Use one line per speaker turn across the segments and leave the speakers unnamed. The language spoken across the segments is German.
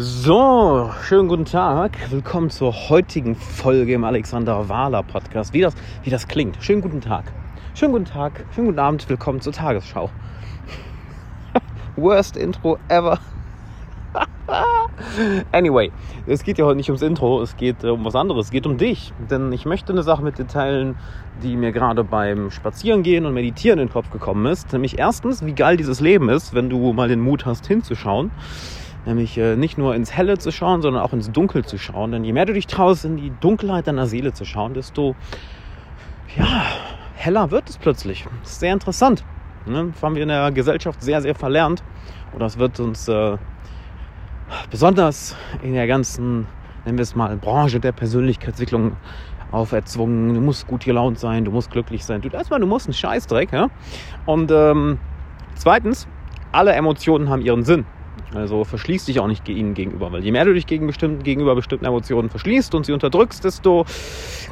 So, schönen guten Tag. Willkommen zur heutigen Folge im Alexander Wahler Podcast. Wie das, wie das klingt. Schönen guten Tag. Schönen guten Tag. Schönen guten Abend. Willkommen zur Tagesschau. Worst Intro ever. anyway, es geht ja heute nicht ums Intro, es geht äh, um was anderes. Es geht um dich. Denn ich möchte eine Sache mit dir teilen, die mir gerade beim Spazierengehen und Meditieren in den Kopf gekommen ist. Nämlich erstens, wie geil dieses Leben ist, wenn du mal den Mut hast, hinzuschauen. Nämlich äh, nicht nur ins Helle zu schauen, sondern auch ins Dunkel zu schauen. Denn je mehr du dich traust, in die Dunkelheit deiner Seele zu schauen, desto ja, heller wird es plötzlich. Das ist sehr interessant. Ne? Das haben wir in der Gesellschaft sehr, sehr verlernt. Oder es wird uns äh, besonders in der ganzen, nennen wir es mal, Branche der Persönlichkeitsentwicklung auferzwungen. Du musst gut gelaunt sein, du musst glücklich sein. Du, erstmal, du musst einen Scheißdreck. Ja? Und ähm, zweitens, alle Emotionen haben ihren Sinn. Also verschließ dich auch nicht ihnen gegenüber, weil je mehr du dich gegen bestimmten, gegenüber bestimmten Emotionen verschließt und sie unterdrückst, desto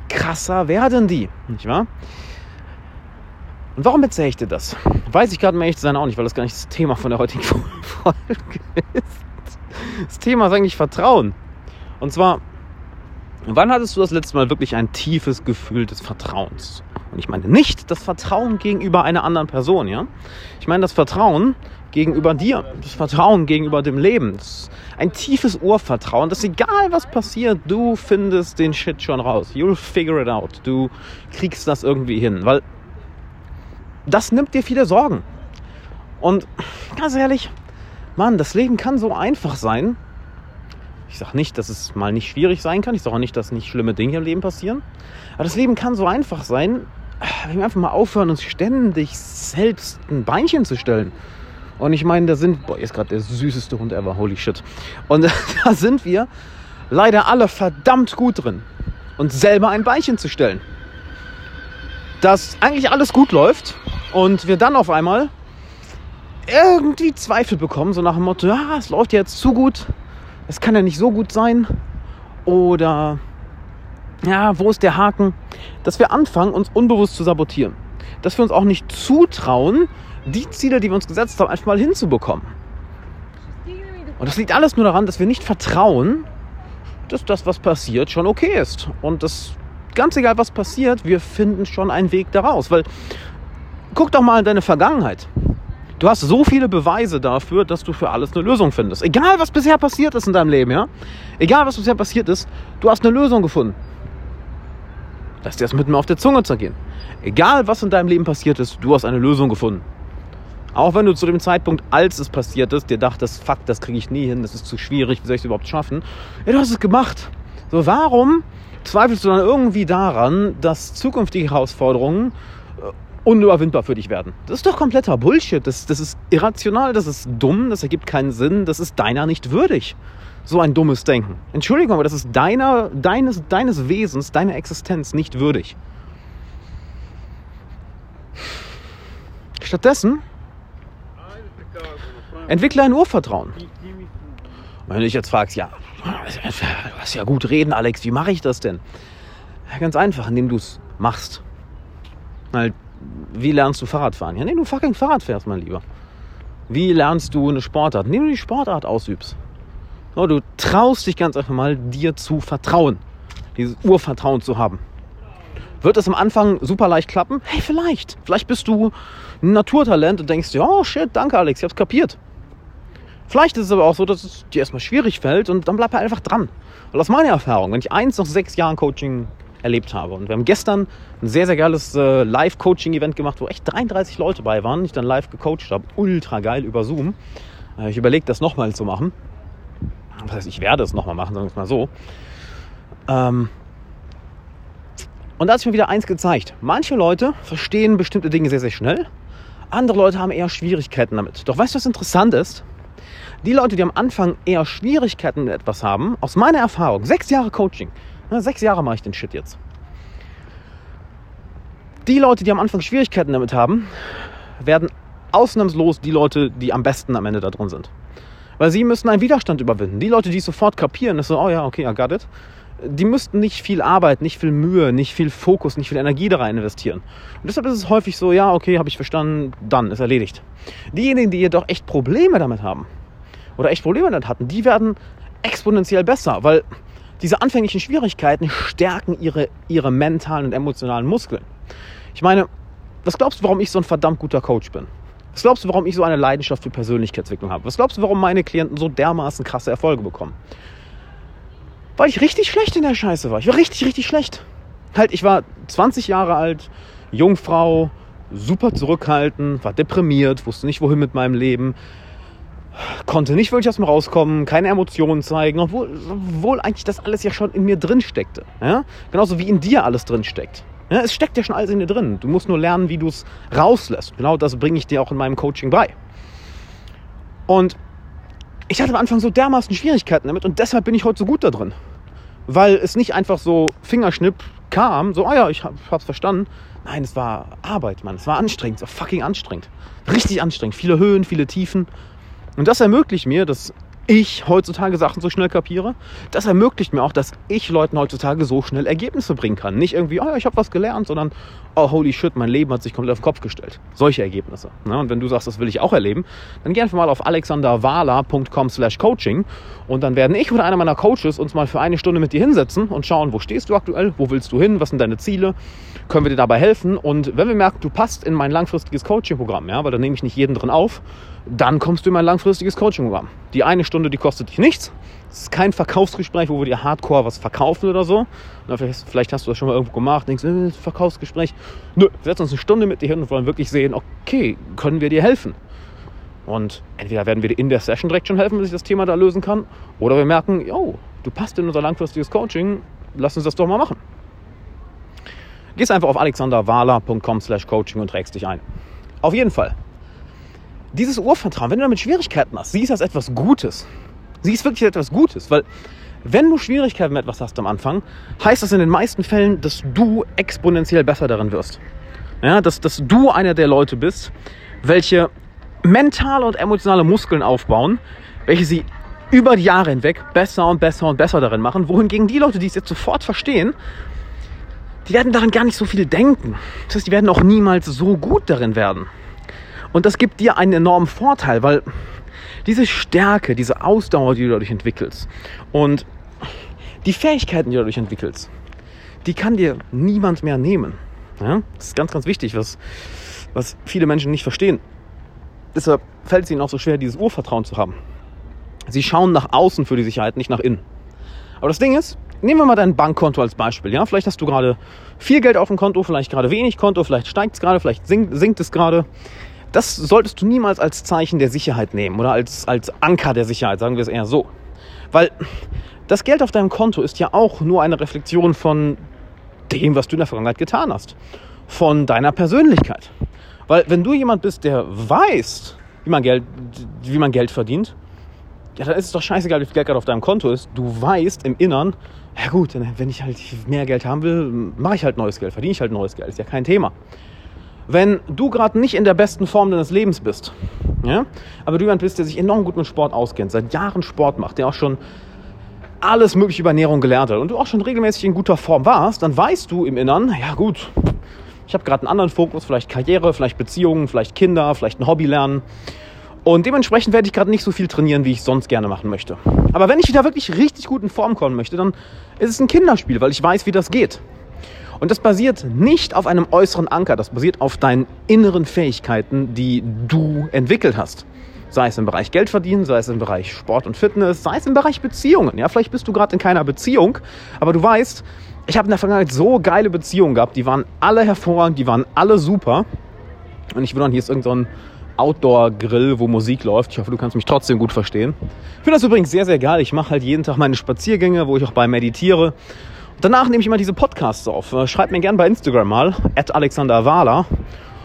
krasser werden die, nicht wahr? Und warum erzähle ich dir das? Weiß ich gerade, um ehrlich zu sein, auch nicht, weil das gar nicht das Thema von der heutigen Folge ist. Das Thema ist eigentlich Vertrauen. Und zwar, wann hattest du das letzte Mal wirklich ein tiefes Gefühl des Vertrauens? Und ich meine nicht das Vertrauen gegenüber einer anderen Person, ja? Ich meine das Vertrauen gegenüber dir, das Vertrauen gegenüber dem Leben. ein tiefes Urvertrauen, dass egal was passiert, du findest den Shit schon raus. You'll figure it out. Du kriegst das irgendwie hin, weil das nimmt dir viele Sorgen. Und ganz ehrlich, Mann, das Leben kann so einfach sein. Ich sage nicht, dass es mal nicht schwierig sein kann. Ich sage auch nicht, dass nicht schlimme Dinge im Leben passieren. Aber das Leben kann so einfach sein, wenn wir einfach mal aufhören, uns ständig selbst ein Beinchen zu stellen. Und ich meine, da sind, boah, ist gerade der süßeste Hund ever, holy shit. Und da sind wir leider alle verdammt gut drin, uns selber ein Beinchen zu stellen. Dass eigentlich alles gut läuft und wir dann auf einmal irgendwie Zweifel bekommen, so nach dem Motto, ja, es läuft jetzt zu gut, es kann ja nicht so gut sein. Oder, ja, wo ist der Haken? Dass wir anfangen, uns unbewusst zu sabotieren. Dass wir uns auch nicht zutrauen, die Ziele, die wir uns gesetzt haben, einfach mal hinzubekommen. Und das liegt alles nur daran, dass wir nicht vertrauen, dass das, was passiert, schon okay ist. Und das, ganz egal, was passiert, wir finden schon einen Weg daraus. Weil, guck doch mal in deine Vergangenheit. Du hast so viele Beweise dafür, dass du für alles eine Lösung findest. Egal, was bisher passiert ist in deinem Leben, ja? Egal, was bisher passiert ist, du hast eine Lösung gefunden. Lass dir das mit mir auf der Zunge zergehen. Egal, was in deinem Leben passiert ist, du hast eine Lösung gefunden. Auch wenn du zu dem Zeitpunkt, als es passiert ist, dir dachtest, fuck, das kriege ich nie hin, das ist zu schwierig, wie soll ich es überhaupt schaffen? Ja, du hast es gemacht. So, warum zweifelst du dann irgendwie daran, dass zukünftige Herausforderungen äh, unüberwindbar für dich werden? Das ist doch kompletter Bullshit. Das, das ist irrational, das ist dumm, das ergibt keinen Sinn, das ist deiner nicht würdig. So ein dummes Denken. Entschuldigung, aber das ist deiner, deines, deines Wesens, deiner Existenz nicht würdig. Stattdessen Entwickle ein Urvertrauen. Wenn du dich jetzt fragst, ja, du hast ja gut reden, Alex, wie mache ich das denn? Ja, ganz einfach, indem du es machst. Halt, wie lernst du Fahrradfahren? Ja, indem du fucking Fahrrad fährst, mein Lieber. Wie lernst du eine Sportart? Indem du die Sportart ausübst. So, du traust dich ganz einfach mal, dir zu vertrauen. Dieses Urvertrauen zu haben. Wird es am Anfang super leicht klappen? Hey, vielleicht. Vielleicht bist du ein Naturtalent und denkst, oh shit, danke Alex, ich hab's kapiert. Vielleicht ist es aber auch so, dass es dir erstmal schwierig fällt und dann bleib er einfach dran. Weil aus meiner Erfahrung, wenn ich eins nach sechs Jahren Coaching erlebt habe und wir haben gestern ein sehr, sehr geiles äh, Live-Coaching-Event gemacht, wo echt 33 Leute bei waren, ich dann live gecoacht habe, ultra geil über Zoom. Äh, ich überlege das nochmal zu machen. Das heißt, ich werde es nochmal machen, sagen wir es mal so. Ähm, und da hat sich mir wieder eins gezeigt. Manche Leute verstehen bestimmte Dinge sehr, sehr schnell. Andere Leute haben eher Schwierigkeiten damit. Doch weißt du, was interessant ist? Die Leute, die am Anfang eher Schwierigkeiten mit etwas haben, aus meiner Erfahrung, sechs Jahre Coaching, sechs Jahre mache ich den Shit jetzt. Die Leute, die am Anfang Schwierigkeiten damit haben, werden ausnahmslos die Leute, die am besten am Ende da drin sind. Weil sie müssen einen Widerstand überwinden. Die Leute, die es sofort kapieren, ist so, oh ja, okay, I got it. Die müssten nicht viel Arbeit, nicht viel Mühe, nicht viel Fokus, nicht viel Energie da rein investieren. Und deshalb ist es häufig so, ja, okay, habe ich verstanden, dann ist erledigt. Diejenigen, die jedoch echt Probleme damit haben, oder echt Probleme damit hatten, die werden exponentiell besser, weil diese anfänglichen Schwierigkeiten stärken ihre, ihre mentalen und emotionalen Muskeln. Ich meine, was glaubst du, warum ich so ein verdammt guter Coach bin? Was glaubst du, warum ich so eine Leidenschaft für Persönlichkeitsentwicklung habe? Was glaubst du, warum meine Klienten so dermaßen krasse Erfolge bekommen? Weil ich richtig schlecht in der Scheiße war. Ich war richtig, richtig schlecht. Halt, ich war 20 Jahre alt, Jungfrau, super zurückhaltend, war deprimiert, wusste nicht, wohin mit meinem Leben, konnte nicht wirklich aus mir rauskommen, keine Emotionen zeigen, obwohl, obwohl eigentlich das alles ja schon in mir drin steckte. Ja? Genauso wie in dir alles drin steckt. Ja, es steckt ja schon alles in dir drin. Du musst nur lernen, wie du es rauslässt. Genau das bringe ich dir auch in meinem Coaching bei. Und ich hatte am Anfang so dermaßen Schwierigkeiten damit und deshalb bin ich heute so gut da drin. Weil es nicht einfach so Fingerschnipp kam, so, ah ja, ich hab's verstanden. Nein, es war Arbeit, Mann. Es war anstrengend, es war fucking anstrengend. Richtig anstrengend. Viele Höhen, viele Tiefen. Und das ermöglicht mir, dass ich heutzutage Sachen so schnell kapiere. Das ermöglicht mir auch, dass ich Leuten heutzutage so schnell Ergebnisse bringen kann. Nicht irgendwie, oh ja, ich habe was gelernt, sondern, oh holy shit, mein Leben hat sich komplett auf den Kopf gestellt. Solche Ergebnisse. Ne? Und wenn du sagst, das will ich auch erleben, dann geh einfach mal auf alexanderwala.com slash coaching und dann werden ich oder einer meiner Coaches uns mal für eine Stunde mit dir hinsetzen und schauen, wo stehst du aktuell, wo willst du hin, was sind deine Ziele, können wir dir dabei helfen und wenn wir merken, du passt in mein langfristiges Coaching-Programm, ja, weil da nehme ich nicht jeden drin auf, dann kommst du in mein langfristiges Coaching-Programm. Die eine Stunde, die kostet dich nichts. Es ist kein Verkaufsgespräch, wo wir dir hardcore was verkaufen oder so. Na, vielleicht, vielleicht, hast du das schon mal irgendwo gemacht, denkst, äh, Verkaufsgespräch. Nö, wir setzen uns eine Stunde mit dir hin und wollen wirklich sehen, okay, können wir dir helfen? Und entweder werden wir dir in der Session direkt schon helfen, bis ich das Thema da lösen kann, oder wir merken, yo, du passt in unser langfristiges Coaching, lass uns das doch mal machen. Gehst einfach auf alexanderwala.com slash coaching und trägst dich ein. Auf jeden Fall, dieses Urvertrauen, wenn du damit Schwierigkeiten hast, siehst das etwas Gutes. Siehst wirklich etwas Gutes, weil wenn du Schwierigkeiten mit etwas hast am Anfang, heißt das in den meisten Fällen, dass du exponentiell besser darin wirst. Ja, dass, dass du einer der Leute bist, welche mentale und emotionale Muskeln aufbauen, welche sie über die Jahre hinweg besser und besser und besser darin machen, wohingegen die Leute, die es jetzt sofort verstehen, die werden daran gar nicht so viel denken. Das heißt, die werden auch niemals so gut darin werden. Und das gibt dir einen enormen Vorteil, weil diese Stärke, diese Ausdauer, die du dadurch entwickelst und die Fähigkeiten, die du dadurch entwickelst, die kann dir niemand mehr nehmen. Ja? Das ist ganz, ganz wichtig, was, was viele Menschen nicht verstehen. Deshalb fällt es ihnen auch so schwer, dieses Urvertrauen zu haben. Sie schauen nach außen für die Sicherheit, nicht nach innen. Aber das Ding ist, nehmen wir mal dein Bankkonto als Beispiel. Ja? Vielleicht hast du gerade viel Geld auf dem Konto, vielleicht gerade wenig Konto, vielleicht steigt es gerade, vielleicht sinkt, sinkt es gerade. Das solltest du niemals als Zeichen der Sicherheit nehmen oder als, als Anker der Sicherheit, sagen wir es eher so. Weil das Geld auf deinem Konto ist ja auch nur eine Reflexion von dem, was du in der Vergangenheit getan hast. Von deiner Persönlichkeit. Weil wenn du jemand bist, der weiß, wie man Geld, wie man Geld verdient, ja, dann ist es doch scheißegal, wie viel Geld gerade auf deinem Konto ist. Du weißt im Innern, ja gut, wenn ich halt mehr Geld haben will, mache ich halt neues Geld, verdiene ich halt neues Geld, ist ja kein Thema wenn du gerade nicht in der besten Form deines Lebens bist, ja, aber du jemand bist, der sich enorm gut mit Sport auskennt, seit Jahren Sport macht, der auch schon alles mögliche über Ernährung gelernt hat und du auch schon regelmäßig in guter Form warst, dann weißt du im Innern, ja gut, ich habe gerade einen anderen Fokus, vielleicht Karriere, vielleicht Beziehungen, vielleicht Kinder, vielleicht ein Hobby lernen. Und dementsprechend werde ich gerade nicht so viel trainieren, wie ich sonst gerne machen möchte. Aber wenn ich wieder wirklich richtig gut in Form kommen möchte, dann ist es ein Kinderspiel, weil ich weiß, wie das geht. Und das basiert nicht auf einem äußeren Anker, das basiert auf deinen inneren Fähigkeiten, die du entwickelt hast. Sei es im Bereich Geld verdienen, sei es im Bereich Sport und Fitness, sei es im Bereich Beziehungen. Ja, vielleicht bist du gerade in keiner Beziehung, aber du weißt, ich habe in der Vergangenheit so geile Beziehungen gehabt, die waren alle hervorragend, die waren alle super. Und ich will dann hier ist irgendein so Outdoor-Grill, wo Musik läuft. Ich hoffe, du kannst mich trotzdem gut verstehen. Ich finde das übrigens sehr, sehr geil. Ich mache halt jeden Tag meine Spaziergänge, wo ich auch bei meditiere. Danach nehme ich immer diese Podcasts auf. Äh, schreib mir gerne bei Instagram mal, at Alexander Wahler,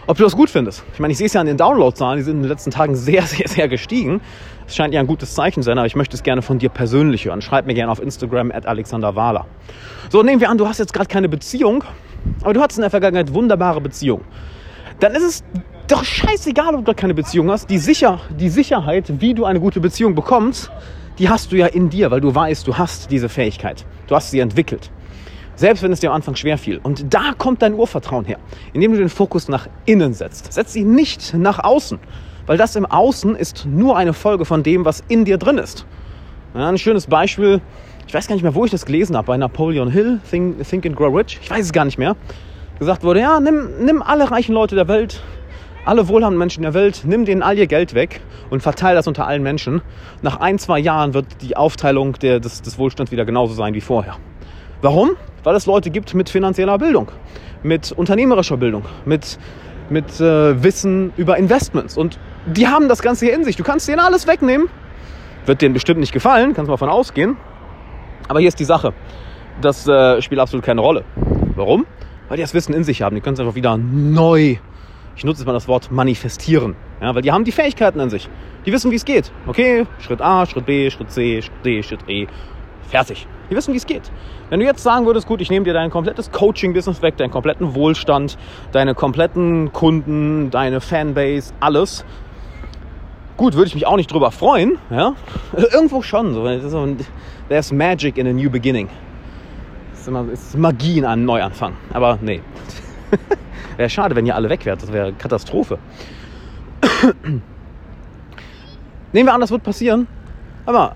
ob du das gut findest. Ich meine, ich sehe es ja an den Downloadzahlen, die sind in den letzten Tagen sehr, sehr, sehr gestiegen. Es scheint ja ein gutes Zeichen zu sein, aber ich möchte es gerne von dir persönlich hören. Schreib mir gerne auf Instagram at Alexander Wahler. So, nehmen wir an, du hast jetzt gerade keine Beziehung, aber du hattest in der Vergangenheit wunderbare Beziehungen. Dann ist es doch scheißegal, ob du gerade keine Beziehung hast. Die, Sicher die Sicherheit, wie du eine gute Beziehung bekommst, die hast du ja in dir, weil du weißt, du hast diese Fähigkeit. Du hast sie entwickelt. Selbst wenn es dir am Anfang schwer fiel. Und da kommt dein Urvertrauen her, indem du den Fokus nach innen setzt. Setz ihn nicht nach außen, weil das im Außen ist nur eine Folge von dem, was in dir drin ist. Ein schönes Beispiel, ich weiß gar nicht mehr, wo ich das gelesen habe, bei Napoleon Hill, Think, Think and Grow Rich, ich weiß es gar nicht mehr. Gesagt wurde, ja, nimm, nimm alle reichen Leute der Welt, alle wohlhabenden Menschen der Welt, nimm denen all ihr Geld weg und verteile das unter allen Menschen. Nach ein, zwei Jahren wird die Aufteilung der, des, des Wohlstands wieder genauso sein wie vorher. Warum? Weil es Leute gibt mit finanzieller Bildung, mit unternehmerischer Bildung, mit, mit äh, Wissen über Investments. Und die haben das Ganze hier in sich. Du kannst denen alles wegnehmen. Wird denen bestimmt nicht gefallen, kannst mal von ausgehen. Aber hier ist die Sache. Das äh, spielt absolut keine Rolle. Warum? Weil die das Wissen in sich haben. Die können es einfach wieder neu ich nutze jetzt mal das Wort manifestieren. Ja, weil die haben die Fähigkeiten in sich. Die wissen, wie es geht. Okay, Schritt A, Schritt B, Schritt C, Schritt D, Schritt E. Fertig. Die wissen, wie es geht. Wenn du jetzt sagen würdest, gut, ich nehme dir dein komplettes Coaching-Business weg, deinen kompletten Wohlstand, deine kompletten Kunden, deine Fanbase, alles. Gut, würde ich mich auch nicht drüber freuen. Ja? Irgendwo schon. So. There's magic in a new beginning. Es ist Magie in einem Neuanfang. Aber nee. Wäre schade, wenn ihr alle weg wärt. Das wäre Katastrophe. Nehmen wir an, das wird passieren. Aber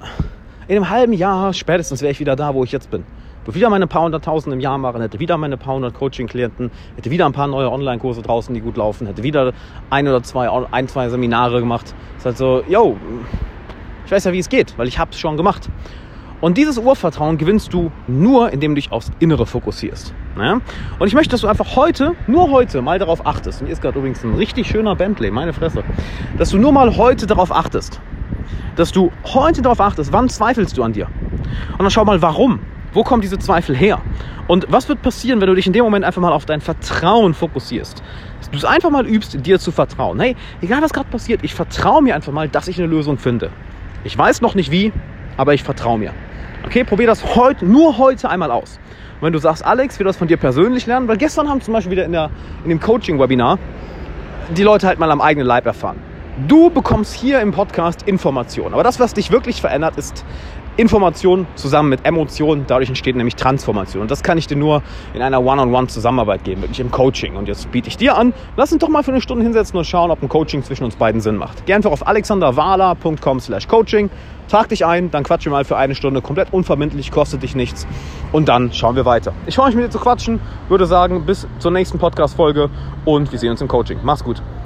in einem halben Jahr spätestens wäre ich wieder da, wo ich jetzt bin. Würde wieder meine paar hunderttausend im Jahr machen, hätte wieder meine paar hundert Coaching-Klienten, hätte wieder ein paar neue Online-Kurse draußen, die gut laufen, hätte wieder ein oder zwei, ein, zwei Seminare gemacht. Ist halt so, yo, ich weiß ja, wie es geht, weil ich es schon gemacht. Und dieses Urvertrauen gewinnst du nur, indem du dich aufs Innere fokussierst. Ja? Und ich möchte, dass du einfach heute, nur heute, mal darauf achtest. Und hier ist gerade übrigens ein richtig schöner Bentley, meine Fresse. Dass du nur mal heute darauf achtest. Dass du heute darauf achtest, wann zweifelst du an dir? Und dann schau mal, warum. Wo kommen diese Zweifel her? Und was wird passieren, wenn du dich in dem Moment einfach mal auf dein Vertrauen fokussierst? Dass du es einfach mal übst, dir zu vertrauen. Hey, egal was gerade passiert, ich vertraue mir einfach mal, dass ich eine Lösung finde. Ich weiß noch nicht wie, aber ich vertraue mir. Okay, probier das heute, nur heute einmal aus. Und wenn du sagst, Alex, ich will das von dir persönlich lernen, weil gestern haben zum Beispiel wieder in, der, in dem Coaching-Webinar die Leute halt mal am eigenen Leib erfahren. Du bekommst hier im Podcast Informationen. Aber das, was dich wirklich verändert, ist Information zusammen mit Emotionen. Dadurch entsteht nämlich Transformation. Und das kann ich dir nur in einer One-on-One-Zusammenarbeit geben, wirklich im Coaching. Und jetzt biete ich dir an, lass uns doch mal für eine Stunde hinsetzen und schauen, ob ein Coaching zwischen uns beiden Sinn macht. Geh einfach auf alexanderwala.com slash coaching, trag dich ein, dann quatschen mal für eine Stunde, komplett unverbindlich, kostet dich nichts. Und dann schauen wir weiter. Ich freue mich mit dir zu quatschen, würde sagen, bis zur nächsten Podcast-Folge und wir sehen uns im Coaching. Mach's gut.